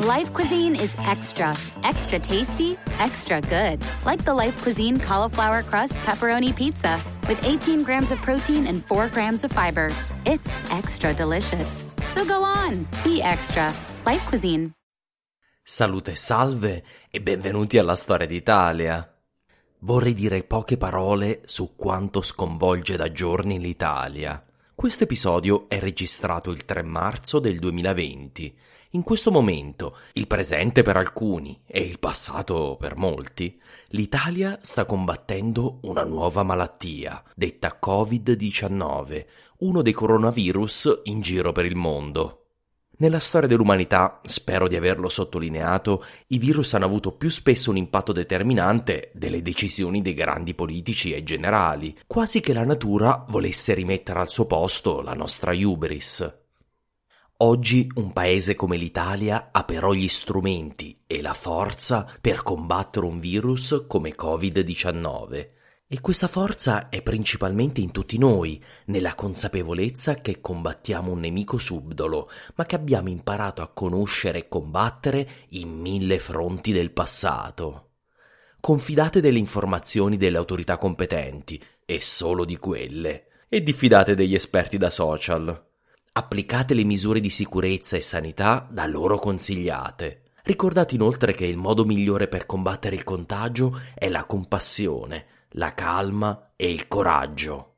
Life Cuisine is extra, extra tasty, extra good. Like the Life Cuisine cauliflower crust pepperoni pizza with 18 grams of protein and 4 grams of fiber. It's extra delicious. So go on, be extra. Life Cuisine. Salute, salve e benvenuti alla storia d'Italia. Vorrei dire poche parole su quanto sconvolge da giorni l'Italia. Questo episodio è registrato il 3 marzo del 2020. In questo momento, il presente per alcuni e il passato per molti, l'Italia sta combattendo una nuova malattia, detta Covid-19, uno dei coronavirus in giro per il mondo. Nella storia dell'umanità, spero di averlo sottolineato, i virus hanno avuto più spesso un impatto determinante delle decisioni dei grandi politici e generali, quasi che la natura volesse rimettere al suo posto la nostra hubris. Oggi un paese come l'Italia ha però gli strumenti e la forza per combattere un virus come Covid-19. E questa forza è principalmente in tutti noi, nella consapevolezza che combattiamo un nemico subdolo, ma che abbiamo imparato a conoscere e combattere in mille fronti del passato. Confidate delle informazioni delle autorità competenti, e solo di quelle, e diffidate degli esperti da social. Applicate le misure di sicurezza e sanità da loro consigliate. Ricordate inoltre che il modo migliore per combattere il contagio è la compassione, la calma e il coraggio.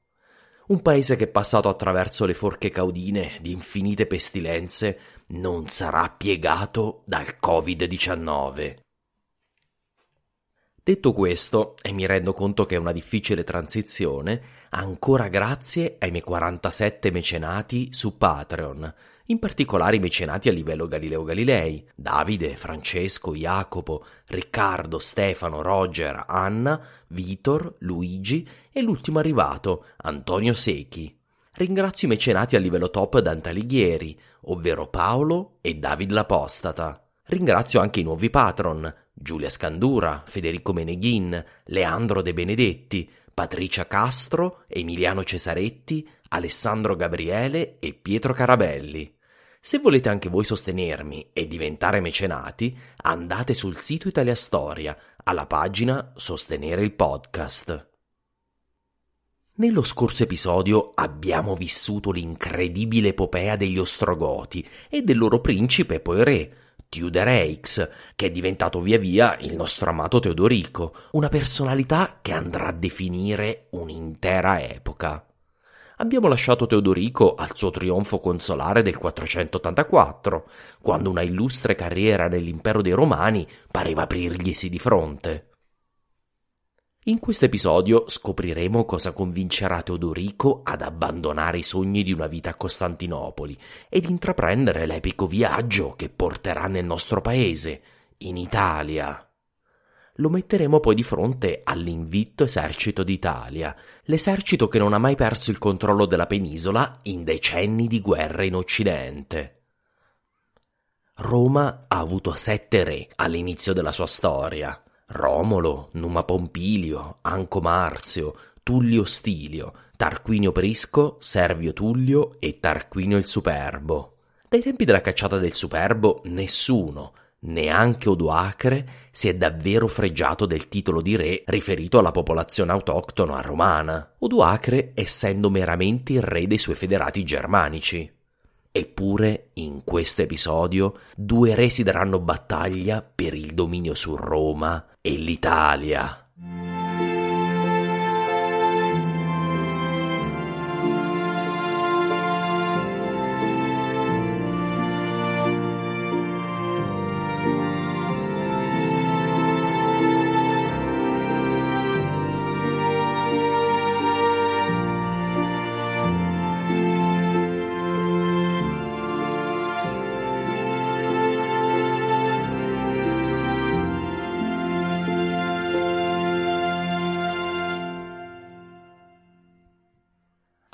Un paese che è passato attraverso le forche caudine di infinite pestilenze non sarà piegato dal Covid-19. Detto questo, e mi rendo conto che è una difficile transizione, ancora grazie ai miei 47 mecenati su Patreon, in particolare i mecenati a livello Galileo Galilei, Davide, Francesco, Jacopo, Riccardo, Stefano, Roger, Anna, Vitor, Luigi e l'ultimo arrivato, Antonio Secchi. Ringrazio i mecenati a livello top Dante Alighieri, ovvero Paolo e David l'Apostata. Ringrazio anche i nuovi patron, Giulia Scandura, Federico Meneghin, Leandro De Benedetti, Patricia Castro, Emiliano Cesaretti, Alessandro Gabriele e Pietro Carabelli. Se volete anche voi sostenermi e diventare mecenati, andate sul sito Italia Storia, alla pagina Sostenere il podcast. Nello scorso episodio abbiamo vissuto l'incredibile epopea degli Ostrogoti e del loro principe e poi re, Tudor che è diventato via via il nostro amato Teodorico, una personalità che andrà a definire un'intera epoca. Abbiamo lasciato Teodorico al suo trionfo consolare del 484, quando una illustre carriera nell'impero dei Romani pareva aprirglisi di fronte. In questo episodio scopriremo cosa convincerà Teodorico ad abbandonare i sogni di una vita a Costantinopoli ed intraprendere l'epico viaggio che porterà nel nostro paese, in Italia. lo metteremo poi di fronte all'invitto esercito d'Italia, l'esercito che non ha mai perso il controllo della penisola in decenni di guerra in Occidente. Roma ha avuto sette re all'inizio della sua storia. Romolo, Numa Pompilio, Anco Marzio, Tullio Stilio, Tarquinio Prisco, Servio Tullio e Tarquinio il Superbo. Dai tempi della cacciata del Superbo nessuno, neanche Odoacre, si è davvero fregiato del titolo di re riferito alla popolazione autoctona romana, Odoacre essendo meramente il re dei suoi federati germanici. Eppure, in questo episodio, due re si daranno battaglia per il dominio su Roma e l'Italia.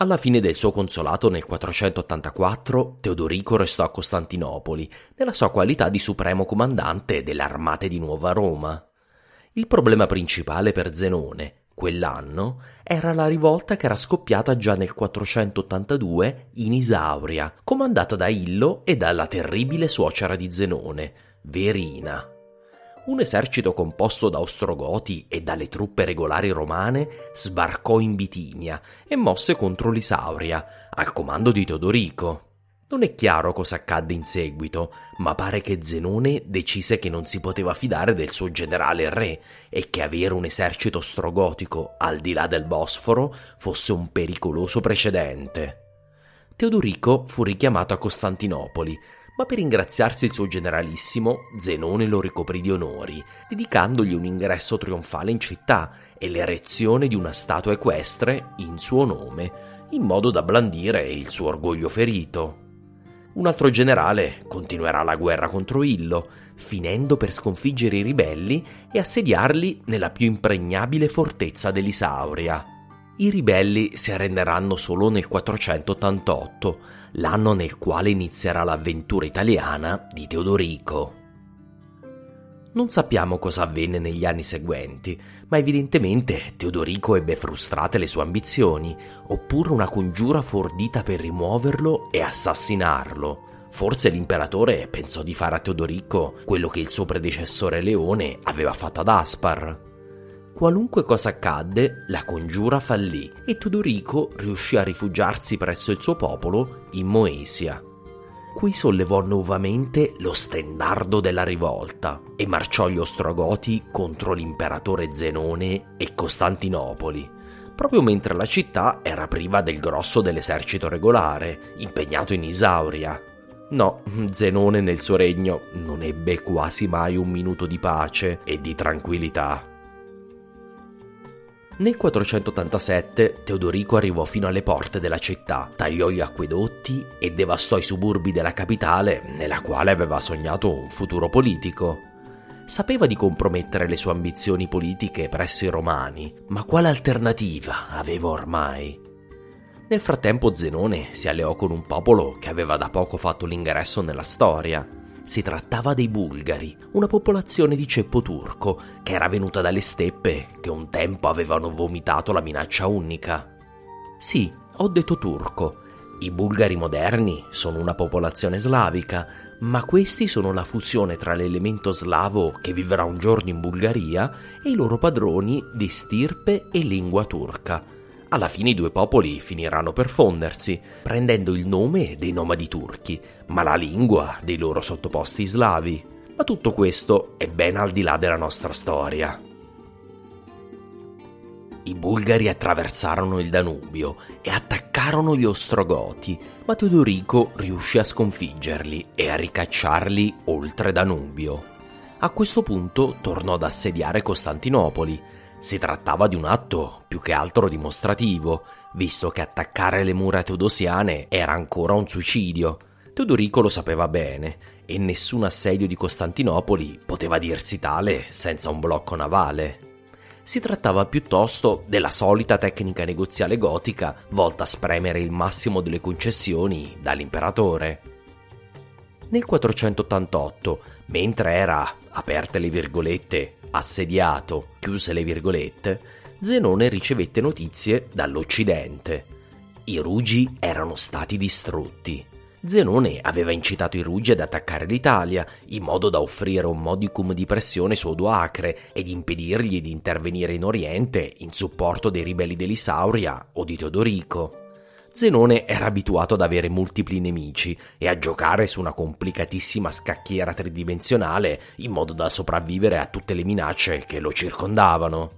Alla fine del suo consolato nel 484, Teodorico restò a Costantinopoli, nella sua qualità di supremo comandante delle armate di Nuova Roma. Il problema principale per Zenone, quell'anno, era la rivolta che era scoppiata già nel 482 in Isauria, comandata da Illo e dalla terribile suocera di Zenone, Verina un esercito composto da ostrogoti e dalle truppe regolari romane sbarcò in Bitinia e mosse contro l'Isauria, al comando di Teodorico. Non è chiaro cosa accadde in seguito, ma pare che Zenone decise che non si poteva fidare del suo generale re e che avere un esercito ostrogotico al di là del Bosforo fosse un pericoloso precedente. Teodorico fu richiamato a Costantinopoli, ma per ringraziarsi il suo generalissimo, Zenone lo ricoprì di onori, dedicandogli un ingresso trionfale in città e l'erezione di una statua equestre in suo nome, in modo da blandire il suo orgoglio ferito. Un altro generale continuerà la guerra contro Illo, finendo per sconfiggere i ribelli e assediarli nella più impregnabile fortezza dell'Isauria. I ribelli si arrenderanno solo nel 488, l'anno nel quale inizierà l'avventura italiana di Teodorico. Non sappiamo cosa avvenne negli anni seguenti, ma evidentemente Teodorico ebbe frustrate le sue ambizioni, oppure una congiura fordita per rimuoverlo e assassinarlo. Forse l'imperatore pensò di fare a Teodorico quello che il suo predecessore Leone aveva fatto ad Aspar. Qualunque cosa accadde, la congiura fallì e Teodorico riuscì a rifugiarsi presso il suo popolo in Moesia. Qui sollevò nuovamente lo stendardo della rivolta e marciò gli Ostrogoti contro l'imperatore Zenone e Costantinopoli, proprio mentre la città era priva del grosso dell'esercito regolare, impegnato in Isauria. No, Zenone nel suo regno non ebbe quasi mai un minuto di pace e di tranquillità. Nel 487 Teodorico arrivò fino alle porte della città, tagliò gli acquedotti e devastò i suburbi della capitale nella quale aveva sognato un futuro politico. Sapeva di compromettere le sue ambizioni politiche presso i romani, ma quale alternativa aveva ormai? Nel frattempo Zenone si alleò con un popolo che aveva da poco fatto l'ingresso nella storia, si trattava dei bulgari, una popolazione di ceppo turco che era venuta dalle steppe che un tempo avevano vomitato la minaccia unica. Sì, ho detto turco. I bulgari moderni sono una popolazione slavica, ma questi sono la fusione tra l'elemento slavo che vivrà un giorno in Bulgaria e i loro padroni di stirpe e lingua turca alla fine i due popoli finiranno per fondersi, prendendo il nome dei nomadi turchi, ma la lingua dei loro sottoposti slavi. Ma tutto questo è ben al di là della nostra storia. I bulgari attraversarono il Danubio e attaccarono gli Ostrogoti, ma Teodorico riuscì a sconfiggerli e a ricacciarli oltre Danubio. A questo punto tornò ad assediare Costantinopoli, si trattava di un atto più che altro dimostrativo, visto che attaccare le mura teodosiane era ancora un suicidio. Teodorico lo sapeva bene e nessun assedio di Costantinopoli poteva dirsi tale senza un blocco navale. Si trattava piuttosto della solita tecnica negoziale gotica volta a spremere il massimo delle concessioni dall'imperatore. Nel 488, mentre era, aperte le virgolette, assediato, chiuse le virgolette, Zenone ricevette notizie dall'Occidente. I Rugi erano stati distrutti. Zenone aveva incitato i Rugi ad attaccare l'Italia, in modo da offrire un modicum di pressione su Odoacre ed impedirgli di intervenire in Oriente in supporto dei ribelli dell'Isauria o di Teodorico. Zenone era abituato ad avere multipli nemici e a giocare su una complicatissima scacchiera tridimensionale in modo da sopravvivere a tutte le minacce che lo circondavano.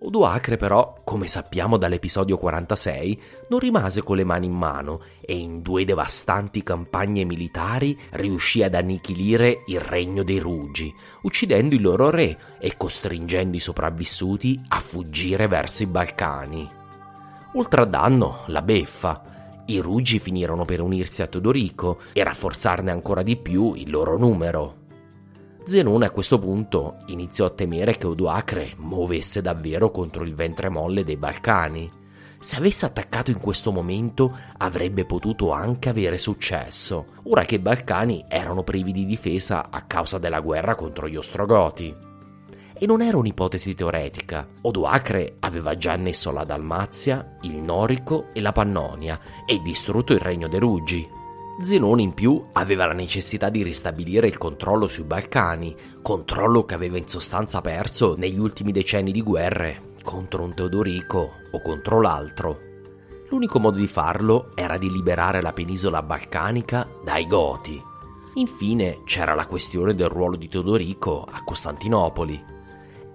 Odoacre però, come sappiamo dall'episodio 46, non rimase con le mani in mano e in due devastanti campagne militari riuscì ad annichilire il regno dei Rugi, uccidendo il loro re e costringendo i sopravvissuti a fuggire verso i Balcani. Oltre a danno, la beffa. I Ruggi finirono per unirsi a Teodorico e rafforzarne ancora di più il loro numero. Zenone a questo punto iniziò a temere che Odoacre muovesse davvero contro il ventre molle dei Balcani. Se avesse attaccato in questo momento avrebbe potuto anche avere successo, ora che i Balcani erano privi di difesa a causa della guerra contro gli Ostrogoti. E non era un'ipotesi teoretica. Odoacre aveva già annesso la Dalmazia, il Norico e la Pannonia e distrutto il regno dei Ruggi. Zenone in più aveva la necessità di ristabilire il controllo sui Balcani, controllo che aveva in sostanza perso negli ultimi decenni di guerre contro un Teodorico o contro l'altro. L'unico modo di farlo era di liberare la penisola balcanica dai Goti. Infine c'era la questione del ruolo di Teodorico a Costantinopoli.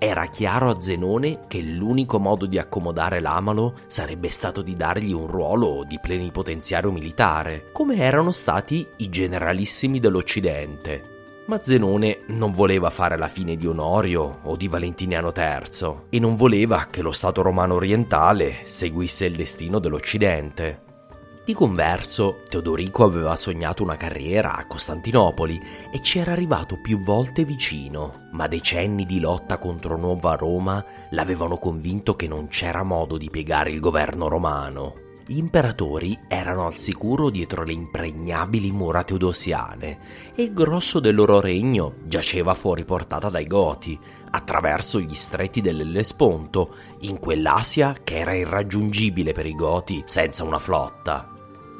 Era chiaro a Zenone che l'unico modo di accomodare l'Amalo sarebbe stato di dargli un ruolo di plenipotenziario militare, come erano stati i generalissimi dell'Occidente. Ma Zenone non voleva fare la fine di Onorio o di Valentiniano III e non voleva che lo Stato romano orientale seguisse il destino dell'Occidente. Di converso, Teodorico aveva sognato una carriera a Costantinopoli e ci era arrivato più volte vicino, ma decenni di lotta contro Nuova Roma l'avevano convinto che non c'era modo di piegare il governo romano. Gli imperatori erano al sicuro dietro le impregnabili mura teodosiane e il grosso del loro regno giaceva fuori portata dai Goti, attraverso gli stretti dell'Ellesponto, in quell'Asia che era irraggiungibile per i Goti senza una flotta.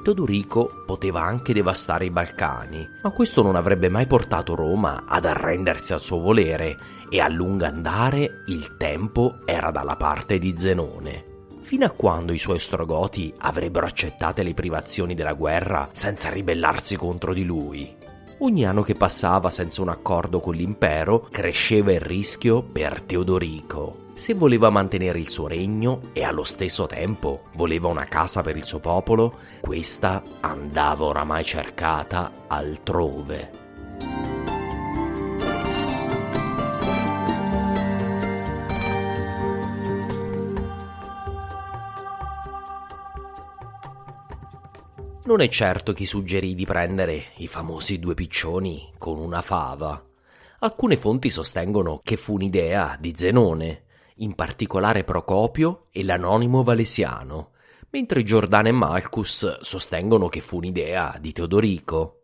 Teodorico poteva anche devastare i Balcani, ma questo non avrebbe mai portato Roma ad arrendersi al suo volere e a lungo andare il tempo era dalla parte di Zenone. Fino a quando i suoi ostrogoti avrebbero accettate le privazioni della guerra senza ribellarsi contro di lui? Ogni anno che passava senza un accordo con l'impero cresceva il rischio per Teodorico se voleva mantenere il suo regno e allo stesso tempo voleva una casa per il suo popolo, questa andava oramai cercata altrove. Non è certo chi suggerì di prendere i famosi due piccioni con una fava. Alcune fonti sostengono che fu un'idea di Zenone, in particolare Procopio e l'anonimo Valesiano, mentre Giordano e Malchus sostengono che fu un'idea di Teodorico.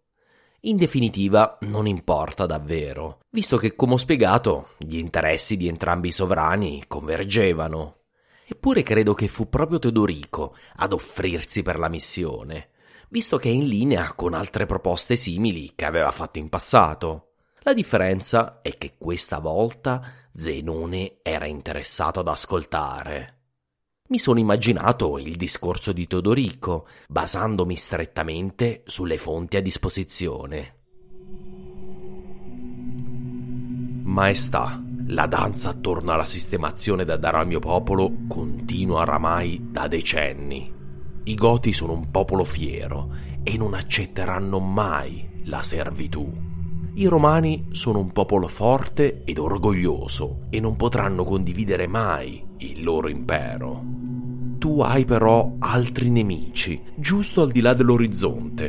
In definitiva, non importa davvero, visto che, come ho spiegato, gli interessi di entrambi i sovrani convergevano. Eppure credo che fu proprio Teodorico ad offrirsi per la missione, visto che è in linea con altre proposte simili che aveva fatto in passato. La differenza è che questa volta Zenone era interessato ad ascoltare. Mi sono immaginato il discorso di Teodorico, basandomi strettamente sulle fonti a disposizione. Maestà, la danza attorno alla sistemazione da dare al mio popolo continua oramai da decenni. I Goti sono un popolo fiero e non accetteranno mai la servitù. I romani sono un popolo forte ed orgoglioso e non potranno condividere mai il loro impero. Tu hai però altri nemici, giusto al di là dell'orizzonte.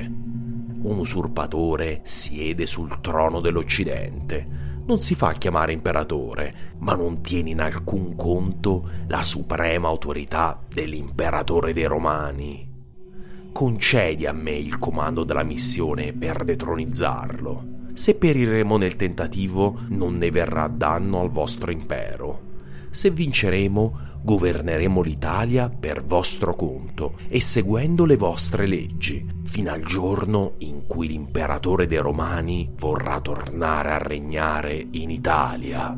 un usurpatore siede sul trono dell'Occidente. Non si fa chiamare imperatore, ma non tiene in alcun conto la suprema autorità dell'imperatore dei Romani. Concedi a me il comando della missione per detronizzarlo. Se periremo nel tentativo, non ne verrà danno al vostro impero. Se vinceremo, governeremo l'Italia per vostro conto e seguendo le vostre leggi, fino al giorno in cui l'imperatore dei Romani vorrà tornare a regnare in Italia.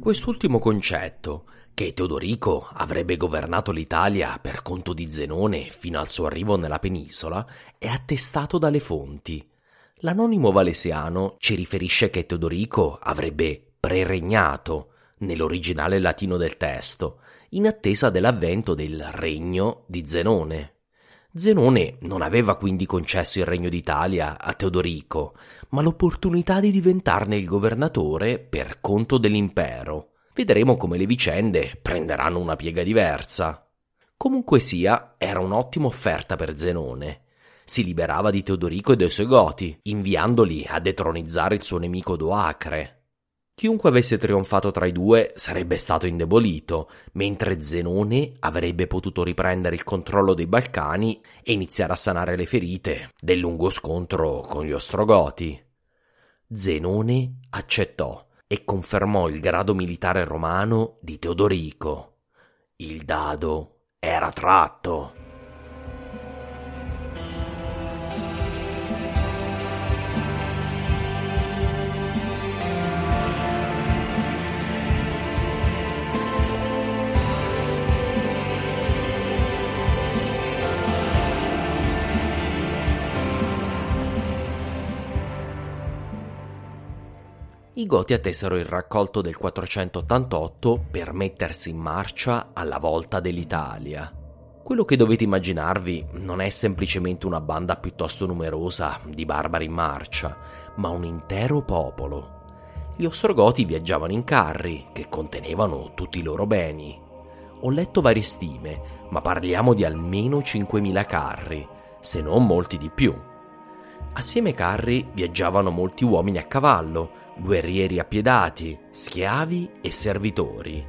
Quest'ultimo concetto, che Teodorico avrebbe governato l'Italia per conto di Zenone fino al suo arrivo nella penisola, è attestato dalle fonti. L'anonimo valesiano ci riferisce che Teodorico avrebbe preregnato nell'originale latino del testo, in attesa dell'avvento del regno di Zenone. Zenone non aveva quindi concesso il regno d'Italia a Teodorico, ma l'opportunità di diventarne il governatore per conto dell'impero. Vedremo come le vicende prenderanno una piega diversa. Comunque sia, era un'ottima offerta per Zenone. Si liberava di Teodorico e dei suoi goti, inviandoli a detronizzare il suo nemico Doacre. Chiunque avesse trionfato tra i due sarebbe stato indebolito, mentre Zenone avrebbe potuto riprendere il controllo dei Balcani e iniziare a sanare le ferite del lungo scontro con gli Ostrogoti. Zenone accettò e confermò il grado militare romano di Teodorico. Il dado era tratto. I Goti attesero il raccolto del 488 per mettersi in marcia alla volta dell'Italia. Quello che dovete immaginarvi non è semplicemente una banda piuttosto numerosa di barbari in marcia, ma un intero popolo. Gli Ostrogoti viaggiavano in carri che contenevano tutti i loro beni. Ho letto varie stime, ma parliamo di almeno 5.000 carri, se non molti di più. Assieme ai carri viaggiavano molti uomini a cavallo, guerrieri appiedati, schiavi e servitori.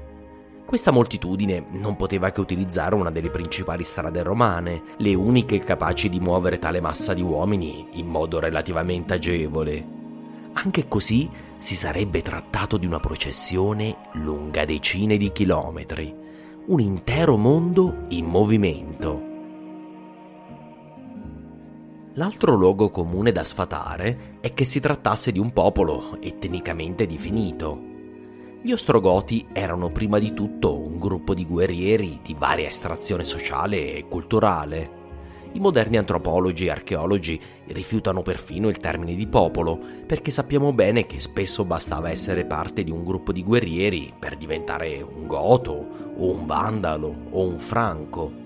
Questa moltitudine non poteva che utilizzare una delle principali strade romane, le uniche capaci di muovere tale massa di uomini in modo relativamente agevole. Anche così si sarebbe trattato di una processione lunga decine di chilometri, un intero mondo in movimento. L'altro luogo comune da sfatare è che si trattasse di un popolo etnicamente definito. Gli Ostrogoti erano prima di tutto un gruppo di guerrieri di varia estrazione sociale e culturale. I moderni antropologi e archeologi rifiutano perfino il termine di popolo, perché sappiamo bene che spesso bastava essere parte di un gruppo di guerrieri per diventare un goto, o un vandalo, o un franco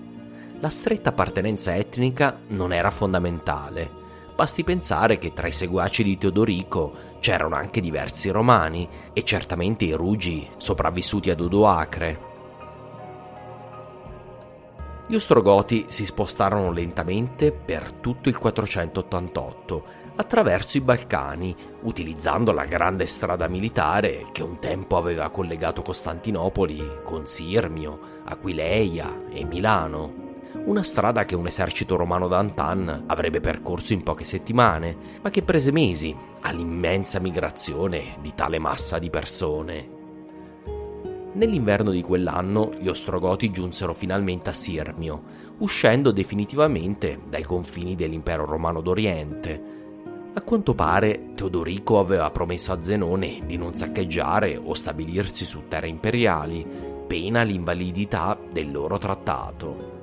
la stretta appartenenza etnica non era fondamentale. Basti pensare che tra i seguaci di Teodorico c'erano anche diversi romani e certamente i Rugi sopravvissuti ad Odoacre. Gli Ostrogoti si spostarono lentamente per tutto il 488 attraverso i Balcani, utilizzando la grande strada militare che un tempo aveva collegato Costantinopoli con Sirmio, Aquileia e Milano una strada che un esercito romano d'antan avrebbe percorso in poche settimane, ma che prese mesi all'immensa migrazione di tale massa di persone. Nell'inverno di quell'anno gli Ostrogoti giunsero finalmente a Sirmio, uscendo definitivamente dai confini dell'impero romano d'Oriente. A quanto pare Teodorico aveva promesso a Zenone di non saccheggiare o stabilirsi su terre imperiali, pena l'invalidità del loro trattato.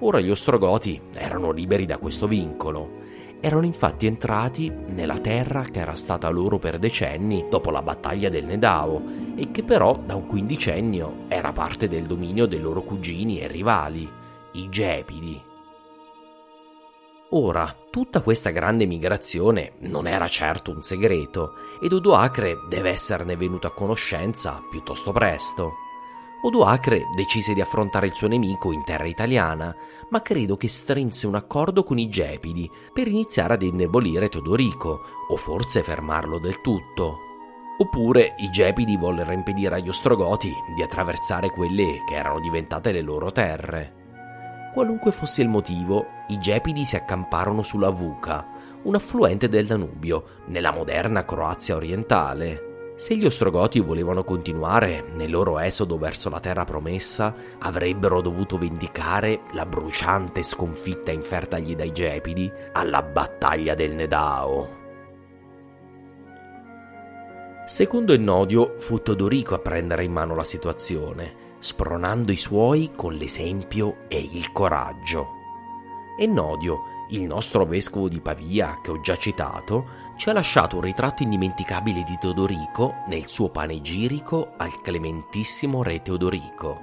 Ora gli Ostrogoti erano liberi da questo vincolo. Erano infatti entrati nella terra che era stata loro per decenni dopo la battaglia del Nedao e che però da un quindicennio era parte del dominio dei loro cugini e rivali, i Gepidi. Ora, tutta questa grande migrazione non era certo un segreto, ed Odoacre deve esserne venuto a conoscenza piuttosto presto. Odoacre decise di affrontare il suo nemico in terra italiana, ma credo che strinse un accordo con i Gepidi per iniziare ad indebolire Teodorico, o forse fermarlo del tutto. Oppure i Gepidi vollero impedire agli Ostrogoti di attraversare quelle che erano diventate le loro terre. Qualunque fosse il motivo, i Gepidi si accamparono sulla Vuca, un affluente del Danubio, nella moderna Croazia orientale, se gli Ostrogoti volevano continuare nel loro esodo verso la terra promessa, avrebbero dovuto vendicare la bruciante sconfitta infertagli dai Gepidi alla battaglia del Nedao. Secondo Ennodio fu Todorico a prendere in mano la situazione, spronando i suoi con l'esempio e il coraggio. Ennodio il nostro vescovo di Pavia, che ho già citato, ci ha lasciato un ritratto indimenticabile di Teodorico nel suo panegirico al clementissimo re Teodorico.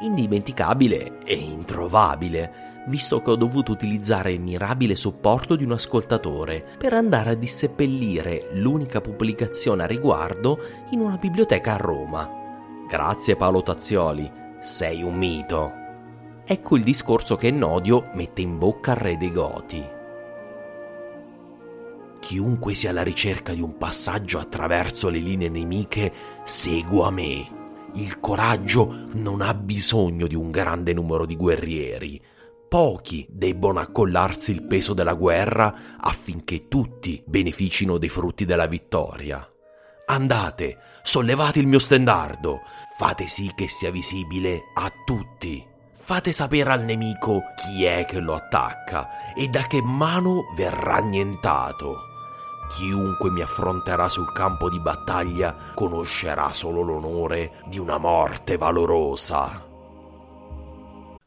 Indimenticabile e introvabile, visto che ho dovuto utilizzare il mirabile supporto di un ascoltatore per andare a disseppellire l'unica pubblicazione a riguardo in una biblioteca a Roma. Grazie Paolo Tazzioli, sei un mito. Ecco il discorso che Nodio mette in bocca al re dei Goti. Chiunque sia alla ricerca di un passaggio attraverso le linee nemiche, segua me. Il coraggio non ha bisogno di un grande numero di guerrieri. Pochi debbono accollarsi il peso della guerra affinché tutti beneficino dei frutti della vittoria. Andate, sollevate il mio stendardo, fate sì che sia visibile a tutti. Fate sapere al nemico chi è che lo attacca e da che mano verrà annientato. Chiunque mi affronterà sul campo di battaglia conoscerà solo l'onore di una morte valorosa.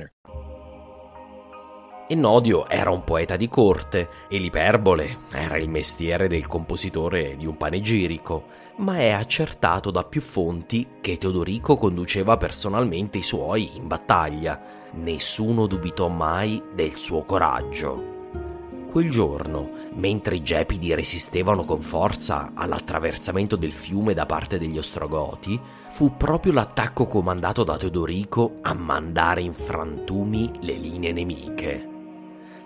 winner. Ennodio era un poeta di corte e l'iperbole era il mestiere del compositore di un panegirico, ma è accertato da più fonti che Teodorico conduceva personalmente i suoi in battaglia. Nessuno dubitò mai del suo coraggio. Quel giorno, mentre i Gepidi resistevano con forza all'attraversamento del fiume da parte degli Ostrogoti, fu proprio l'attacco comandato da Teodorico a mandare in frantumi le linee nemiche.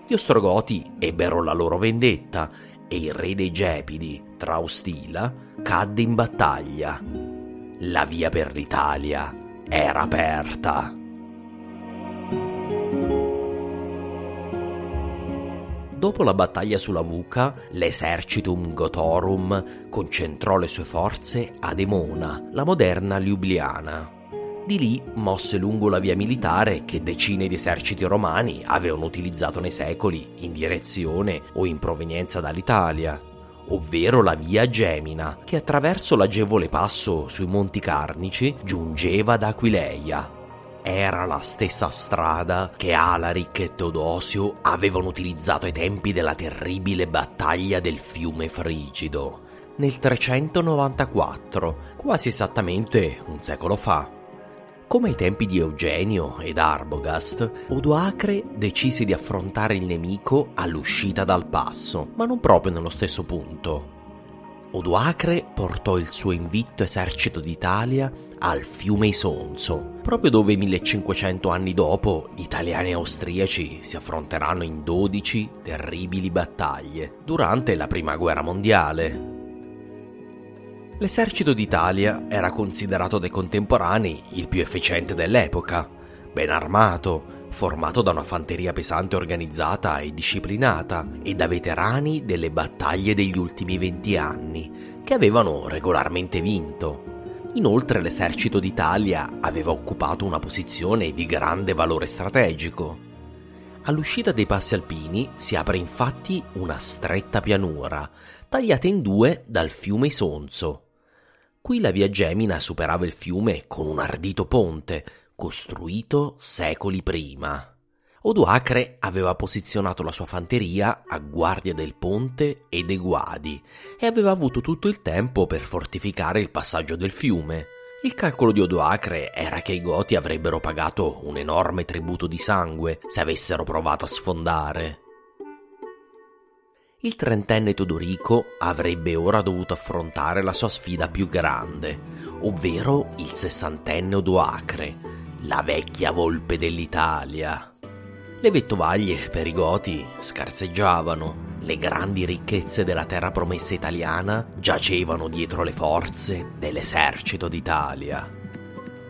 Gli Ostrogoti ebbero la loro vendetta e il re dei Gepidi, Traustila, cadde in battaglia. La via per l'Italia era aperta. Dopo la battaglia sulla Vuca, l'esercitum Gotorum concentrò le sue forze ad Emona, la moderna Ljubljana. Di lì mosse lungo la via militare che decine di eserciti romani avevano utilizzato nei secoli in direzione o in provenienza dall'Italia, ovvero la via Gemina, che attraverso l'agevole passo sui Monti Carnici giungeva ad Aquileia. Era la stessa strada che Alaric e Teodosio avevano utilizzato ai tempi della terribile battaglia del fiume Frigido, nel 394, quasi esattamente un secolo fa. Come ai tempi di Eugenio ed Arbogast, Odoacre decise di affrontare il nemico all'uscita dal passo, ma non proprio nello stesso punto. Odoacre portò il suo invitto esercito d'Italia al fiume Isonzo, proprio dove 1500 anni dopo italiani e austriaci si affronteranno in 12 terribili battaglie durante la Prima Guerra Mondiale. L'esercito d'Italia era considerato dai contemporanei il più efficiente dell'epoca, ben armato, formato da una fanteria pesante organizzata e disciplinata e da veterani delle battaglie degli ultimi venti anni, che avevano regolarmente vinto. Inoltre l'esercito d'Italia aveva occupato una posizione di grande valore strategico. All'uscita dei passi alpini si apre infatti una stretta pianura, tagliata in due dal fiume Isonzo, Qui la via Gemina superava il fiume con un ardito ponte, costruito secoli prima. Odoacre aveva posizionato la sua fanteria a guardia del ponte e dei guadi e aveva avuto tutto il tempo per fortificare il passaggio del fiume. Il calcolo di Odoacre era che i Goti avrebbero pagato un enorme tributo di sangue se avessero provato a sfondare. Il trentenne Todorico avrebbe ora dovuto affrontare la sua sfida più grande, ovvero il sessantenne Odoacre, la vecchia volpe dell'Italia. Le vettovaglie per i Goti scarseggiavano, le grandi ricchezze della terra promessa italiana giacevano dietro le forze dell'esercito d'Italia.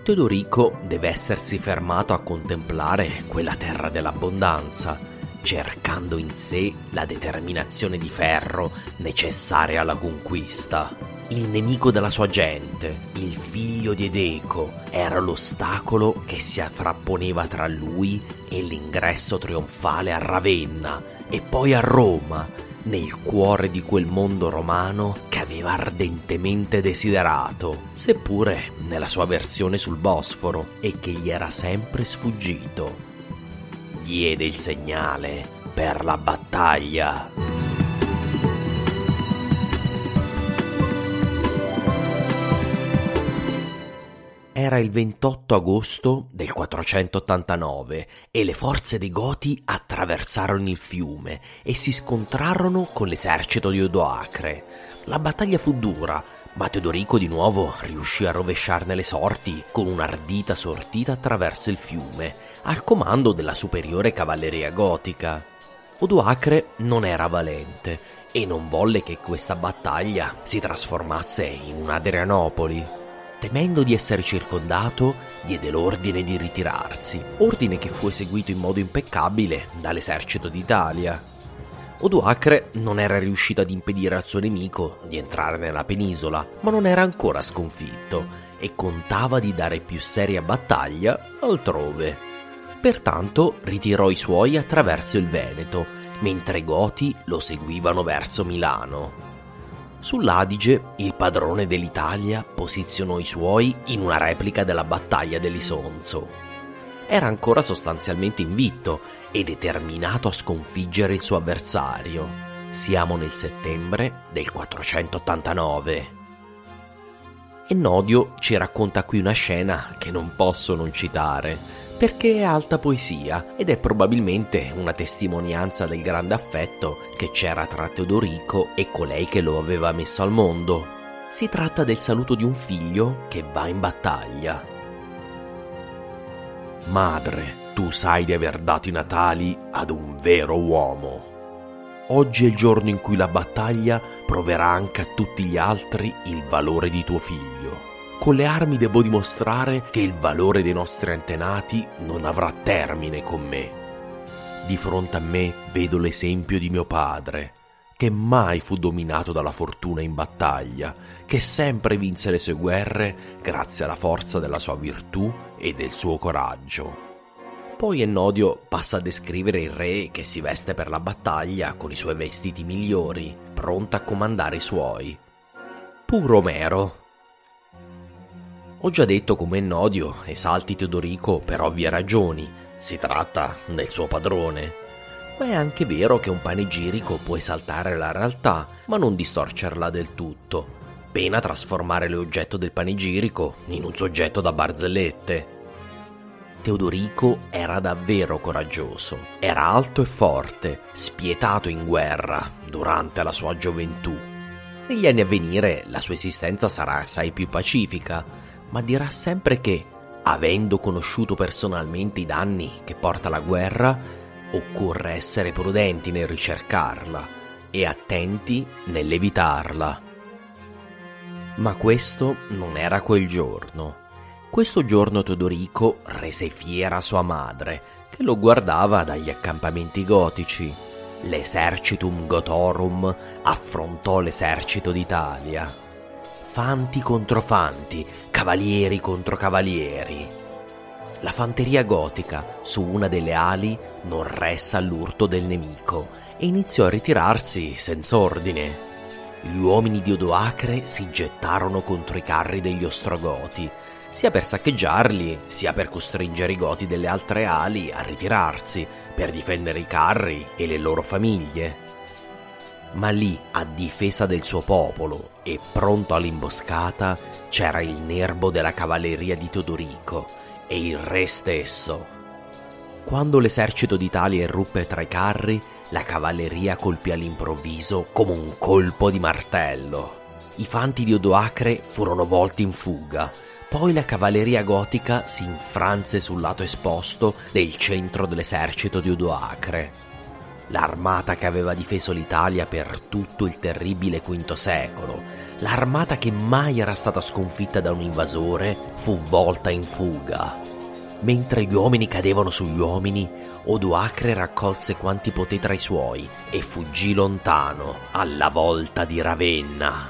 Teodorico deve essersi fermato a contemplare quella terra dell'abbondanza, cercando in sé la determinazione di ferro necessaria alla conquista. Il nemico della sua gente, il figlio di Edeco, era l'ostacolo che si frapponeva tra lui e l'ingresso trionfale a Ravenna e poi a Roma, nel cuore di quel mondo romano che aveva ardentemente desiderato, seppure nella sua versione sul Bosforo e che gli era sempre sfuggito. Diede il segnale per la battaglia. Era il 28 agosto del 489 e le forze dei Goti attraversarono il fiume e si scontrarono con l'esercito di Odoacre. La battaglia fu dura, ma Teodorico di nuovo riuscì a rovesciarne le sorti con un'ardita sortita attraverso il fiume, al comando della superiore cavalleria gotica. Odoacre non era valente e non volle che questa battaglia si trasformasse in un'Adrianopoli temendo di essere circondato, diede l'ordine di ritirarsi, ordine che fu eseguito in modo impeccabile dall'esercito d'Italia. Odoacre non era riuscito ad impedire al suo nemico di entrare nella penisola, ma non era ancora sconfitto e contava di dare più seria battaglia altrove. Pertanto ritirò i suoi attraverso il Veneto, mentre i Goti lo seguivano verso Milano. Sull'Adige, il padrone dell'Italia posizionò i suoi in una replica della battaglia dell'Isonzo. Era ancora sostanzialmente invitto e determinato a sconfiggere il suo avversario. Siamo nel settembre del 489. Ennodio ci racconta qui una scena che non posso non citare perché è alta poesia ed è probabilmente una testimonianza del grande affetto che c'era tra Teodorico e colei che lo aveva messo al mondo. Si tratta del saluto di un figlio che va in battaglia. Madre, tu sai di aver dato i natali ad un vero uomo. Oggi è il giorno in cui la battaglia proverà anche a tutti gli altri il valore di tuo figlio con le armi devo dimostrare che il valore dei nostri antenati non avrà termine con me. Di fronte a me vedo l'esempio di mio padre, che mai fu dominato dalla fortuna in battaglia, che sempre vinse le sue guerre grazie alla forza della sua virtù e del suo coraggio. Poi Ennodio passa a descrivere il re che si veste per la battaglia con i suoi vestiti migliori, pronto a comandare i suoi. Puro Omero, ho già detto come Nodio esalti Teodorico per ovvie ragioni, si tratta del suo padrone. Ma è anche vero che un panegirico può esaltare la realtà, ma non distorcerla del tutto, pena trasformare l'oggetto del panegirico in un soggetto da barzellette. Teodorico era davvero coraggioso, era alto e forte, spietato in guerra durante la sua gioventù. Negli anni a venire la sua esistenza sarà assai più pacifica, ma dirà sempre che, avendo conosciuto personalmente i danni che porta la guerra, occorre essere prudenti nel ricercarla e attenti nell'evitarla. Ma questo non era quel giorno. Questo giorno Teodorico rese fiera sua madre, che lo guardava dagli accampamenti gotici. L'esercitum Gotorum affrontò l'esercito d'Italia fanti contro fanti, cavalieri contro cavalieri. La fanteria gotica su una delle ali non ressa all'urto del nemico e iniziò a ritirarsi senza ordine. gli uomini di Odoacre si gettarono contro i carri degli Ostrogoti, sia per saccheggiarli, sia per costringere i Goti delle altre ali a ritirarsi, per difendere i carri e le loro famiglie. Ma lì, a difesa del suo popolo e pronto all'imboscata, c'era il nervo della cavalleria di Teodorico e il re stesso. Quando l'esercito d'Italia irruppe tra i carri, la cavalleria colpì all'improvviso come un colpo di martello. I fanti di Odoacre furono volti in fuga, poi la cavalleria gotica si infranse sul lato esposto del centro dell'esercito di Odoacre. L'armata che aveva difeso l'Italia per tutto il terribile V secolo, l'armata che mai era stata sconfitta da un invasore, fu volta in fuga. Mentre gli uomini cadevano sugli uomini, Odoacre raccolse quanti poté tra i suoi e fuggì lontano, alla volta di Ravenna.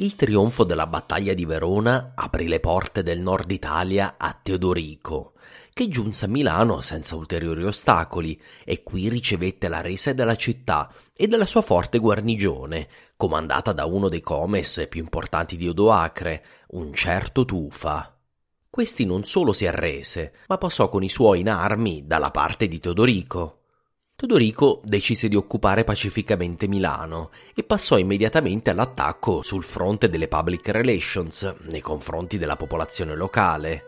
Il trionfo della battaglia di Verona aprì le porte del nord Italia a Teodorico, che giunse a Milano senza ulteriori ostacoli e qui ricevette la resa della città e della sua forte guarnigione, comandata da uno dei comes più importanti di Odoacre, un certo Tufa. Questi non solo si arrese, ma passò con i suoi in armi dalla parte di Teodorico. Teodorico decise di occupare pacificamente Milano e passò immediatamente all'attacco sul fronte delle public relations nei confronti della popolazione locale.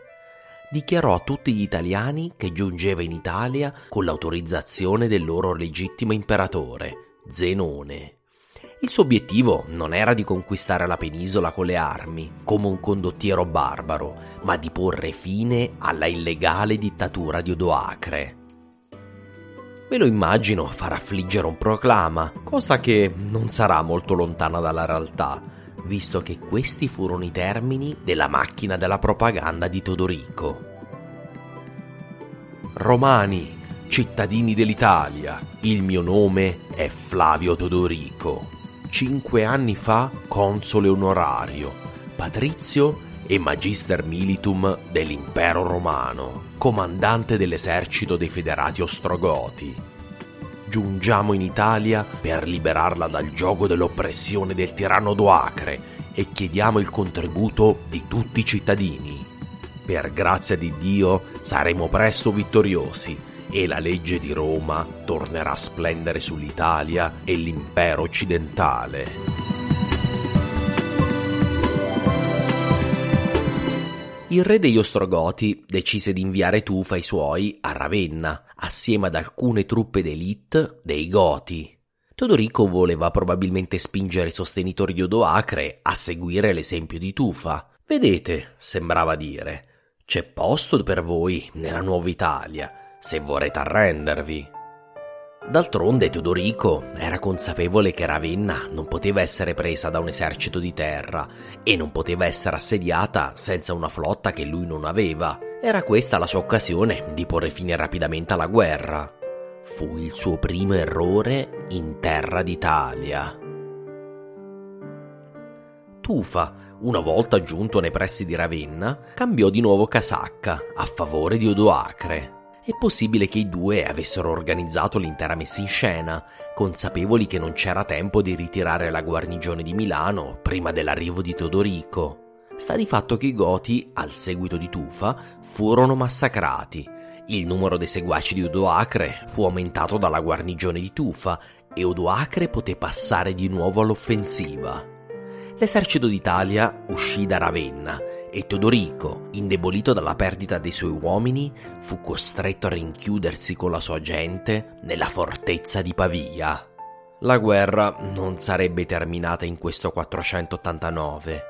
Dichiarò a tutti gli italiani che giungeva in Italia con l'autorizzazione del loro legittimo imperatore, Zenone. Il suo obiettivo non era di conquistare la penisola con le armi, come un condottiero barbaro, ma di porre fine alla illegale dittatura di Odoacre. Me lo immagino far affliggere un proclama, cosa che non sarà molto lontana dalla realtà, visto che questi furono i termini della macchina della propaganda di Todorico. Romani, cittadini dell'Italia, il mio nome è Flavio Todorico. Cinque anni fa console onorario, patrizio e magister militum dell'impero romano, comandante dell'esercito dei federati ostrogoti. Giungiamo in Italia per liberarla dal gioco dell'oppressione del tiranno Doacre e chiediamo il contributo di tutti i cittadini. Per grazia di Dio saremo presto vittoriosi e la legge di Roma tornerà a splendere sull'Italia e l'impero occidentale. Il re degli Ostrogoti decise di inviare Tufa i suoi a Ravenna, assieme ad alcune truppe d'élite dei Goti. Todorico voleva probabilmente spingere i sostenitori di Odoacre a seguire l'esempio di Tufa. Vedete, sembrava dire, c'è posto per voi nella nuova Italia, se vorrete arrendervi. D'altronde Teodorico era consapevole che Ravenna non poteva essere presa da un esercito di terra e non poteva essere assediata senza una flotta che lui non aveva. Era questa la sua occasione di porre fine rapidamente alla guerra. Fu il suo primo errore in terra d'Italia. Tufa, una volta giunto nei pressi di Ravenna, cambiò di nuovo casacca a favore di Odoacre. È possibile che i due avessero organizzato l'intera messa in scena, consapevoli che non c'era tempo di ritirare la guarnigione di Milano prima dell'arrivo di Teodorico. Sta di fatto che i Goti, al seguito di Tufa, furono massacrati. Il numero dei seguaci di Odoacre fu aumentato dalla guarnigione di Tufa e Odoacre poté passare di nuovo all'offensiva. L'esercito d'Italia uscì da Ravenna e Teodorico, indebolito dalla perdita dei suoi uomini, fu costretto a rinchiudersi con la sua gente nella fortezza di Pavia. La guerra non sarebbe terminata in questo 489.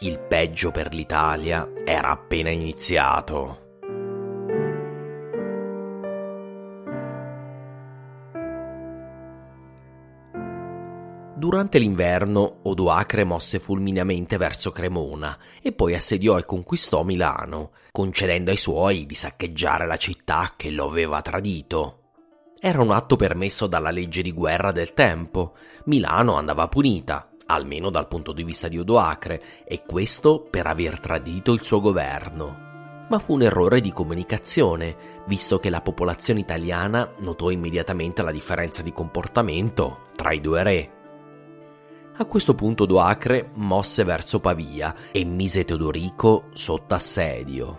Il peggio per l'Italia era appena iniziato. Durante l'inverno Odoacre mosse fulmineamente verso Cremona e poi assediò e conquistò Milano, concedendo ai suoi di saccheggiare la città che lo aveva tradito. Era un atto permesso dalla legge di guerra del tempo. Milano andava punita, almeno dal punto di vista di Odoacre, e questo per aver tradito il suo governo. Ma fu un errore di comunicazione, visto che la popolazione italiana notò immediatamente la differenza di comportamento tra i due re. A questo punto Doacre mosse verso Pavia e mise Teodorico sotto assedio.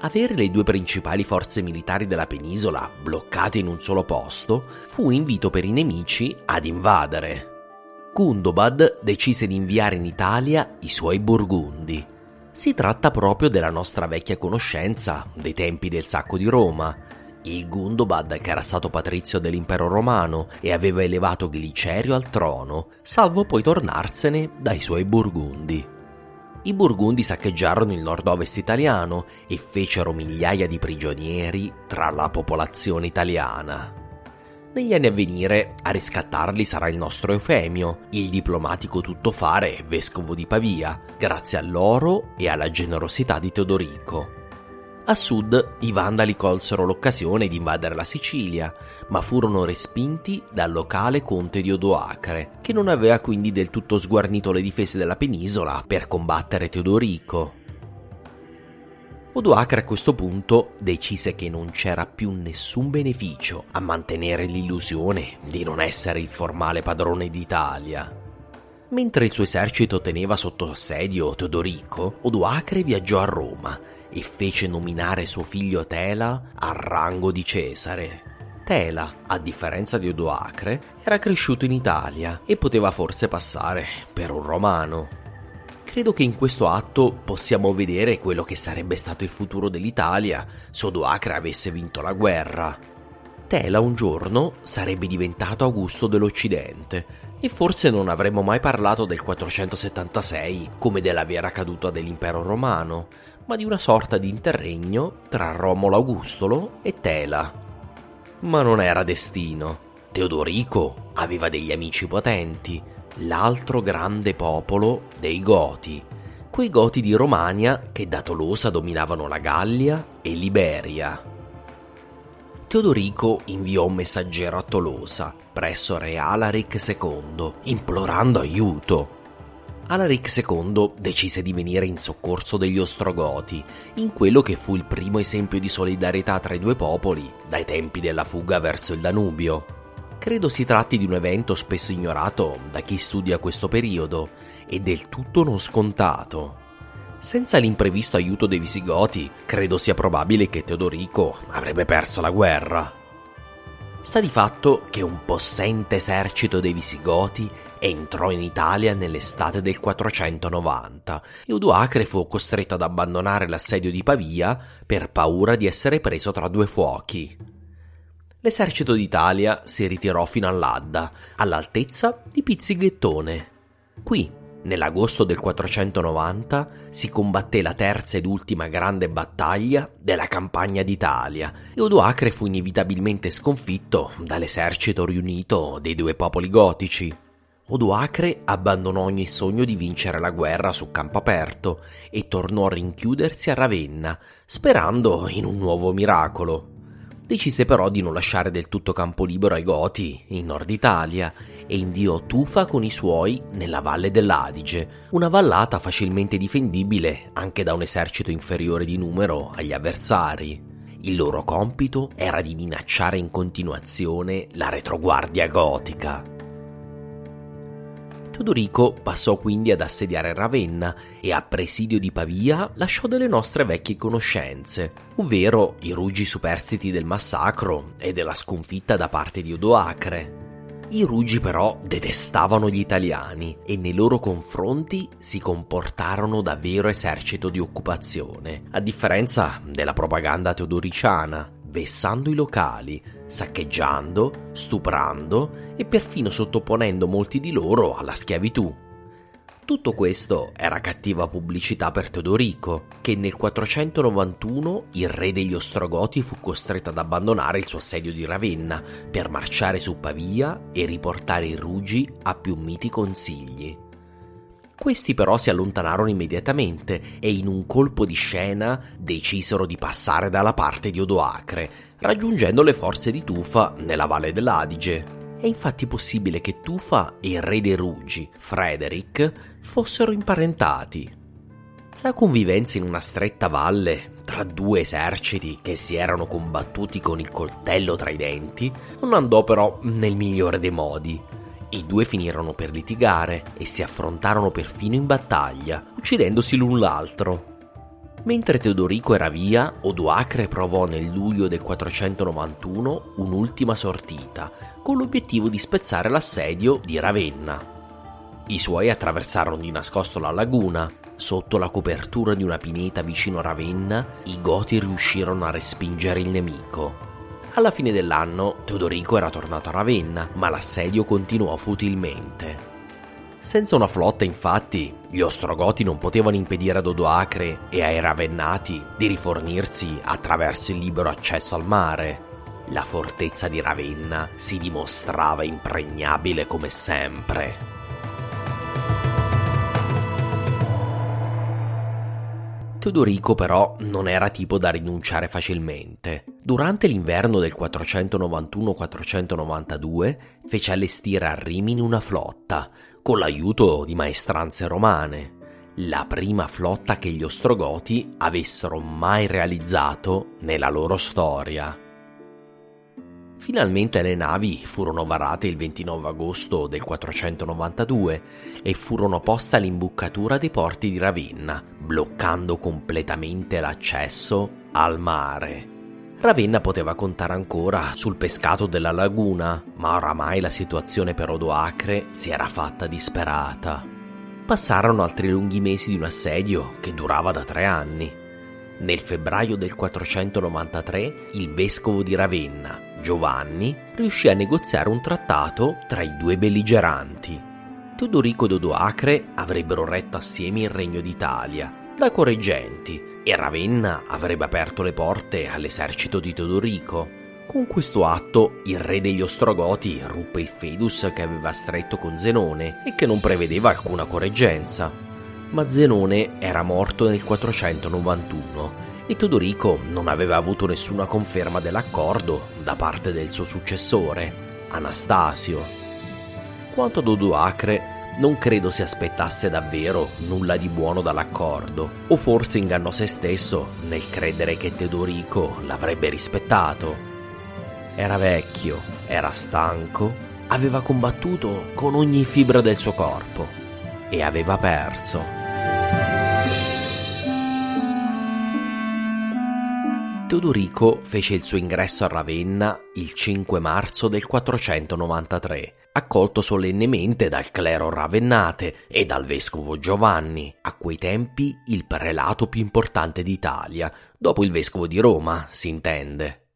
Avere le due principali forze militari della penisola bloccate in un solo posto fu invito per i nemici ad invadere. Gundobad decise di inviare in Italia i suoi burgundi. Si tratta proprio della nostra vecchia conoscenza dei tempi del sacco di Roma, il Gundobad, che era stato patrizio dell'impero romano e aveva elevato Glicerio al trono, salvo poi tornarsene dai suoi burgundi. I burgundi saccheggiarono il nord-ovest italiano e fecero migliaia di prigionieri tra la popolazione italiana. Negli anni a venire a riscattarli sarà il nostro Eufemio, il diplomatico tuttofare vescovo di Pavia, grazie all'oro e alla generosità di Teodorico. A sud i Vandali colsero l'occasione di invadere la Sicilia, ma furono respinti dal locale conte di Odoacre, che non aveva quindi del tutto sguarnito le difese della penisola per combattere Teodorico. Odoacre a questo punto decise che non c'era più nessun beneficio a mantenere l'illusione di non essere il formale padrone d'Italia. Mentre il suo esercito teneva sotto assedio Teodorico, Odoacre viaggiò a Roma e fece nominare suo figlio Tela al rango di Cesare. Tela, a differenza di Odoacre, era cresciuto in Italia e poteva forse passare per un romano. Credo che in questo atto possiamo vedere quello che sarebbe stato il futuro dell'Italia se Odoacre avesse vinto la guerra. Tela un giorno sarebbe diventato Augusto dell'Occidente e forse non avremmo mai parlato del 476 come della vera caduta dell'impero romano, ma di una sorta di interregno tra Romolo Augustolo e Tela. Ma non era destino. Teodorico aveva degli amici potenti, l'altro grande popolo dei Goti, quei Goti di Romania che da Tolosa dominavano la Gallia e Liberia. Teodorico inviò un messaggero a Tolosa, presso re Alaric II, implorando aiuto. Alaric II decise di venire in soccorso degli Ostrogoti, in quello che fu il primo esempio di solidarietà tra i due popoli dai tempi della fuga verso il Danubio. Credo si tratti di un evento spesso ignorato da chi studia questo periodo e del tutto non scontato. Senza l'imprevisto aiuto dei Visigoti, credo sia probabile che Teodorico avrebbe perso la guerra. Sta di fatto che un possente esercito dei Visigoti entrò in Italia nell'estate del 490 e Odoacre fu costretto ad abbandonare l'assedio di Pavia per paura di essere preso tra due fuochi. L'esercito d'Italia si ritirò fino all'Adda, all'altezza di Pizzighettone. Qui, nell'agosto del 490, si combatté la terza ed ultima grande battaglia della campagna d'Italia e Odoacre fu inevitabilmente sconfitto dall'esercito riunito dei due popoli gotici. Odoacre abbandonò ogni sogno di vincere la guerra su campo aperto e tornò a rinchiudersi a Ravenna, sperando in un nuovo miracolo. Decise però di non lasciare del tutto campo libero ai Goti in Nord Italia e inviò Tufa con i suoi nella valle dell'Adige, una vallata facilmente difendibile anche da un esercito inferiore di numero agli avversari. Il loro compito era di minacciare in continuazione la retroguardia gotica. Teodorico passò quindi ad assediare Ravenna e a presidio di Pavia lasciò delle nostre vecchie conoscenze, ovvero i ruggi superstiti del massacro e della sconfitta da parte di Odoacre. I Ruggi però detestavano gli italiani e nei loro confronti si comportarono da vero esercito di occupazione, a differenza della propaganda teodoriciana, vessando i locali, saccheggiando, stuprando e perfino sottoponendo molti di loro alla schiavitù. Tutto questo era cattiva pubblicità per Teodorico, che nel 491 il re degli Ostrogoti fu costretto ad abbandonare il suo assedio di Ravenna per marciare su Pavia e riportare i Rugi a più miti consigli. Questi però si allontanarono immediatamente e in un colpo di scena decisero di passare dalla parte di Odoacre, raggiungendo le forze di Tufa nella valle dell'Adige. È infatti possibile che Tufa e il re dei Ruggi, Frederick, fossero imparentati. La convivenza in una stretta valle tra due eserciti che si erano combattuti con il coltello tra i denti non andò però nel migliore dei modi. I due finirono per litigare e si affrontarono perfino in battaglia, uccidendosi l'un l'altro. Mentre Teodorico era via, Odoacre provò nel luglio del 491 un'ultima sortita, con l'obiettivo di spezzare l'assedio di Ravenna. I suoi attraversarono di nascosto la laguna. Sotto la copertura di una pineta vicino a Ravenna, i Goti riuscirono a respingere il nemico. Alla fine dell'anno, Teodorico era tornato a Ravenna, ma l'assedio continuò futilmente. Senza una flotta, infatti, gli Ostrogoti non potevano impedire ad Odoacre e ai Ravennati di rifornirsi attraverso il libero accesso al mare. La fortezza di Ravenna si dimostrava impregnabile come sempre. Teodorico però non era tipo da rinunciare facilmente. Durante l'inverno del 491-492 fece allestire a Rimini una flotta, con l'aiuto di maestranze romane, la prima flotta che gli Ostrogoti avessero mai realizzato nella loro storia. Finalmente le navi furono varate il 29 agosto del 492 e furono poste all'imboccatura dei porti di Ravenna, bloccando completamente l'accesso al mare. Ravenna poteva contare ancora sul pescato della laguna, ma oramai la situazione per Odoacre si era fatta disperata. Passarono altri lunghi mesi di un assedio che durava da tre anni. Nel febbraio del 493 il vescovo di Ravenna, Giovanni riuscì a negoziare un trattato tra i due belligeranti. Teodorico ed Odoacre avrebbero retto assieme il Regno d'Italia, da correggenti, e Ravenna avrebbe aperto le porte all'esercito di Teodorico. Con questo atto il re degli Ostrogoti ruppe il fedus che aveva stretto con Zenone e che non prevedeva alcuna correggenza. Ma Zenone era morto nel 491 e Teodorico non aveva avuto nessuna conferma dell'accordo da parte del suo successore, Anastasio. Quanto ad Odoacre, non credo si aspettasse davvero nulla di buono dall'accordo, o forse ingannò se stesso nel credere che Teodorico l'avrebbe rispettato. Era vecchio, era stanco, aveva combattuto con ogni fibra del suo corpo e aveva perso. Teodorico fece il suo ingresso a Ravenna il 5 marzo del 493, accolto solennemente dal clero ravennate e dal vescovo Giovanni, a quei tempi il prelato più importante d'Italia, dopo il vescovo di Roma, si intende.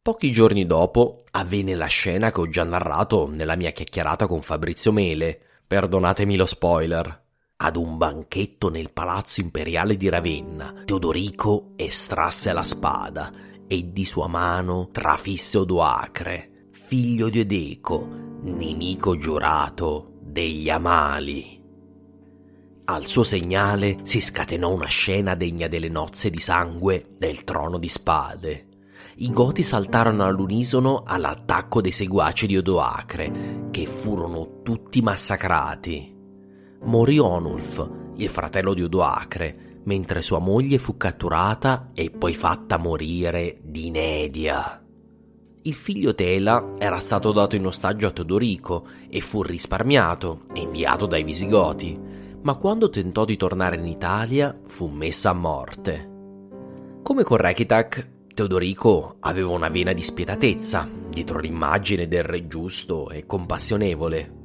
Pochi giorni dopo avvenne la scena che ho già narrato nella mia chiacchierata con Fabrizio Mele, perdonatemi lo spoiler. Ad un banchetto nel palazzo imperiale di Ravenna, Teodorico estrasse la spada e di sua mano trafisse Odoacre, figlio di Edeco, nemico giurato degli Amali. Al suo segnale si scatenò una scena degna delle nozze di sangue del trono di spade. i Goti saltarono all'unisono all'attacco dei seguaci di Odoacre, che furono tutti massacrati. Morì Onulf, il fratello di Odoacre, mentre sua moglie fu catturata e poi fatta morire di inedia. Il figlio Tela era stato dato in ostaggio a Teodorico e fu risparmiato e inviato dai Visigoti, ma quando tentò di tornare in Italia fu messa a morte. Come con Rekitac, Teodorico aveva una vena di spietatezza dietro l'immagine del re giusto e compassionevole.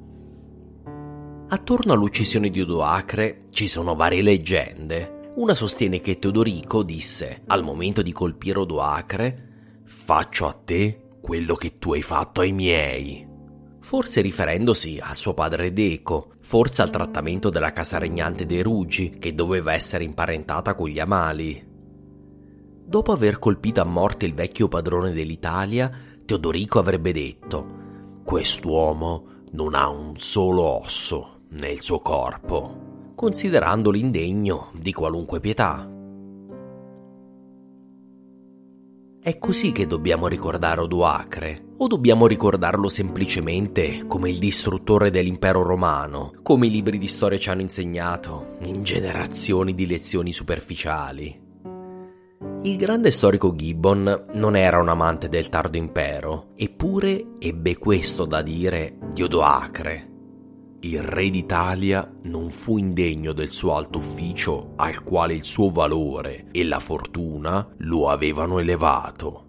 Attorno all'uccisione di Odoacre ci sono varie leggende. Una sostiene che Teodorico disse, al momento di colpire Odoacre, faccio a te quello che tu hai fatto ai miei. Forse riferendosi a suo padre Deco, forse al trattamento della casa regnante dei Rugi, che doveva essere imparentata con gli Amali. Dopo aver colpito a morte il vecchio padrone dell'Italia, Teodorico avrebbe detto: Quest'uomo non ha un solo osso nel suo corpo, considerandolo indegno di qualunque pietà. È così che dobbiamo ricordare Odoacre, o dobbiamo ricordarlo semplicemente come il distruttore dell'impero romano, come i libri di storia ci hanno insegnato in generazioni di lezioni superficiali? Il grande storico Gibbon non era un amante del tardo impero, eppure ebbe questo da dire di Odoacre. Il re d'Italia non fu indegno del suo alto ufficio al quale il suo valore e la fortuna lo avevano elevato.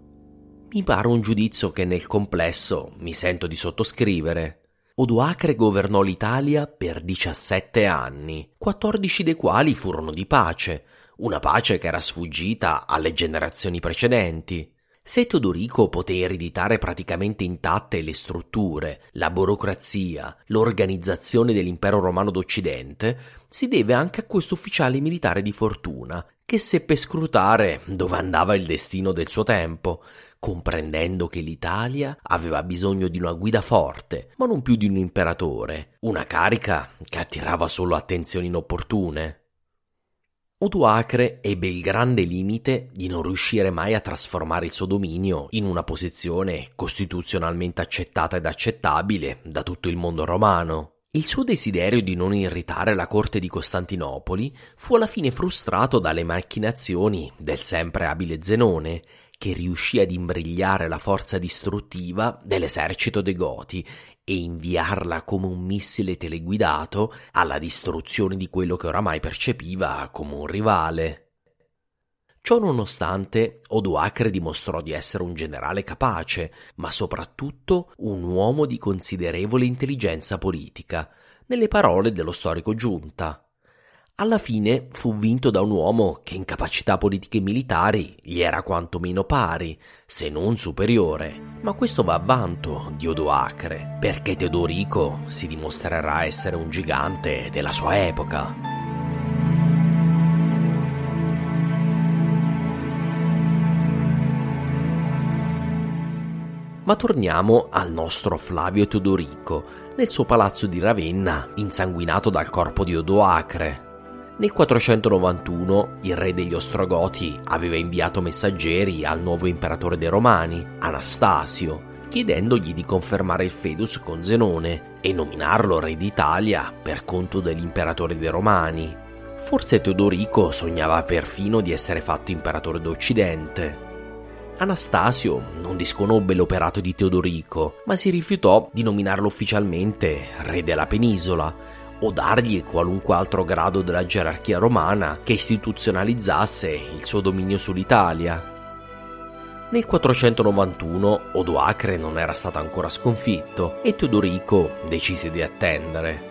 Mi pare un giudizio che nel complesso mi sento di sottoscrivere. Odoacre governò l'Italia per 17 anni, 14 dei quali furono di pace, una pace che era sfuggita alle generazioni precedenti. Se Teodorico poté ereditare praticamente intatte le strutture, la burocrazia, l'organizzazione dell'impero romano d'Occidente, si deve anche a questo ufficiale militare di fortuna, che seppe scrutare dove andava il destino del suo tempo, comprendendo che l'Italia aveva bisogno di una guida forte, ma non più di un imperatore, una carica che attirava solo attenzioni inopportune. Odoacre ebbe il grande limite di non riuscire mai a trasformare il suo dominio in una posizione costituzionalmente accettata ed accettabile da tutto il mondo romano. Il suo desiderio di non irritare la corte di Costantinopoli fu alla fine frustrato dalle macchinazioni del sempre abile Zenone, che riuscì ad imbrigliare la forza distruttiva dell'esercito dei Goti e inviarla come un missile teleguidato alla distruzione di quello che oramai percepiva come un rivale. Ciò nonostante, Odoacre dimostrò di essere un generale capace, ma soprattutto un uomo di considerevole intelligenza politica, nelle parole dello storico Giunta alla fine fu vinto da un uomo che in capacità politiche e militari gli era quantomeno pari, se non superiore. Ma questo va a vanto di Odoacre, perché Teodorico si dimostrerà essere un gigante della sua epoca. Ma torniamo al nostro Flavio Teodorico, nel suo palazzo di Ravenna, insanguinato dal corpo di Odoacre, nel 491 il re degli Ostrogoti aveva inviato messaggeri al nuovo imperatore dei Romani, Anastasio, chiedendogli di confermare il fedus con Zenone e nominarlo re d'Italia per conto dell'imperatore dei Romani. Forse Teodorico sognava perfino di essere fatto imperatore d'Occidente. Anastasio non disconobbe l'operato di Teodorico, ma si rifiutò di nominarlo ufficialmente re della penisola, o dargli qualunque altro grado della gerarchia romana che istituzionalizzasse il suo dominio sull'Italia. Nel 491 Odoacre non era stato ancora sconfitto e Teodorico decise di attendere.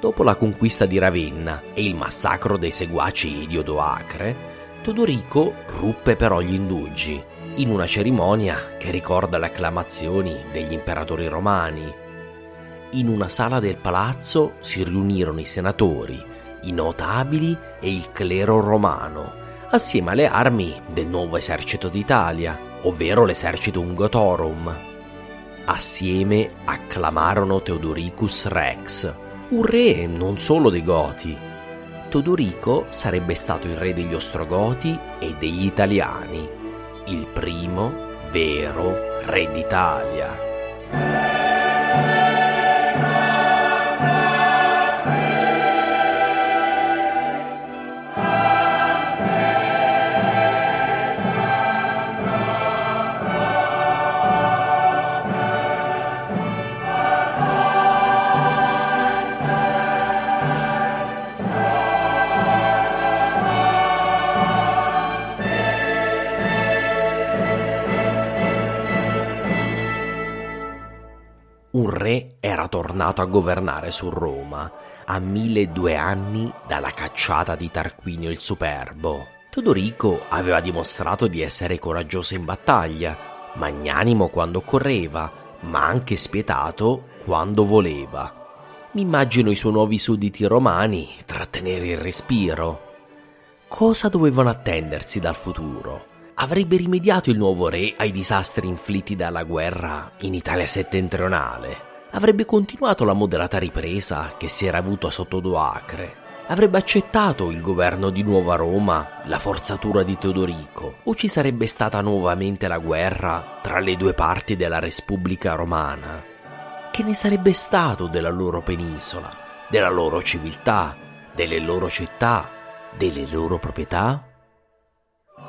Dopo la conquista di Ravenna e il massacro dei seguaci di Odoacre, Teodorico ruppe però gli indugi in una cerimonia che ricorda le acclamazioni degli imperatori romani in una sala del palazzo si riunirono i senatori, i notabili e il clero romano, assieme alle armi del nuovo esercito d'Italia, ovvero l'esercito Ungotorum. Assieme acclamarono Teodoricus Rex, un re non solo dei Goti. Teodorico sarebbe stato il re degli Ostrogoti e degli Italiani, il primo vero re d'Italia. Tornato a governare su Roma a 1200 anni dalla cacciata di Tarquinio il Superbo. Teodorico aveva dimostrato di essere coraggioso in battaglia, magnanimo quando occorreva, ma anche spietato quando voleva. Mi immagino i suoi nuovi sudditi romani trattenere il respiro. Cosa dovevano attendersi dal futuro? avrebbe rimediato il nuovo re ai disastri inflitti dalla guerra in Italia settentrionale. Avrebbe continuato la moderata ripresa che si era avuta sotto Doacre. Avrebbe accettato il governo di Nuova Roma, la forzatura di Teodorico, o ci sarebbe stata nuovamente la guerra tra le due parti della Repubblica Romana? Che ne sarebbe stato della loro penisola, della loro civiltà, delle loro città, delle loro proprietà?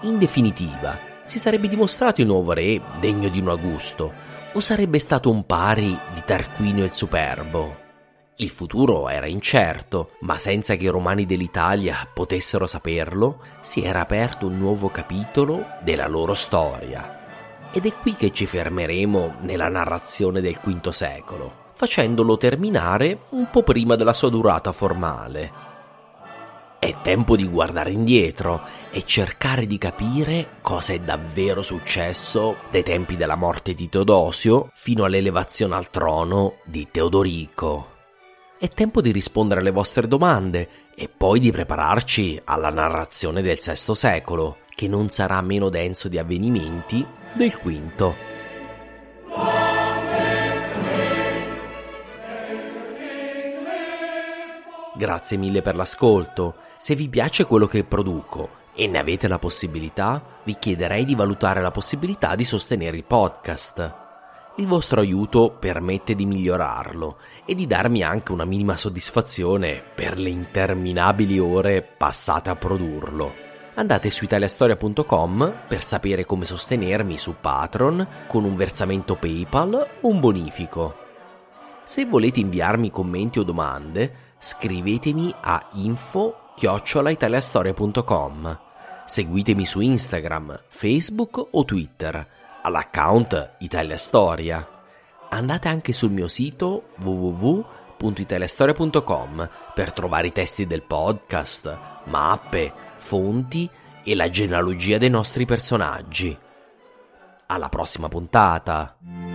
In definitiva, si sarebbe dimostrato il nuovo re degno di un Augusto, o sarebbe stato un pari di Tarquinio il Superbo? Il futuro era incerto, ma senza che i romani dell'Italia potessero saperlo, si era aperto un nuovo capitolo della loro storia. Ed è qui che ci fermeremo nella narrazione del V secolo, facendolo terminare un po' prima della sua durata formale. È tempo di guardare indietro e cercare di capire cosa è davvero successo dai tempi della morte di Teodosio fino all'elevazione al trono di Teodorico. È tempo di rispondere alle vostre domande e poi di prepararci alla narrazione del VI secolo, che non sarà meno denso di avvenimenti del V. Grazie mille per l'ascolto. Se vi piace quello che produco e ne avete la possibilità, vi chiederei di valutare la possibilità di sostenere il podcast. Il vostro aiuto permette di migliorarlo e di darmi anche una minima soddisfazione per le interminabili ore passate a produrlo. Andate su italiastoria.com per sapere come sostenermi su Patreon con un versamento PayPal o un bonifico. Se volete inviarmi commenti o domande, scrivetemi a info chiocciolaitaliastoria.com Seguitemi su Instagram, Facebook o Twitter all'account Italia Storia. Andate anche sul mio sito www.italiastoria.com per trovare i testi del podcast, mappe, fonti e la genealogia dei nostri personaggi. Alla prossima puntata!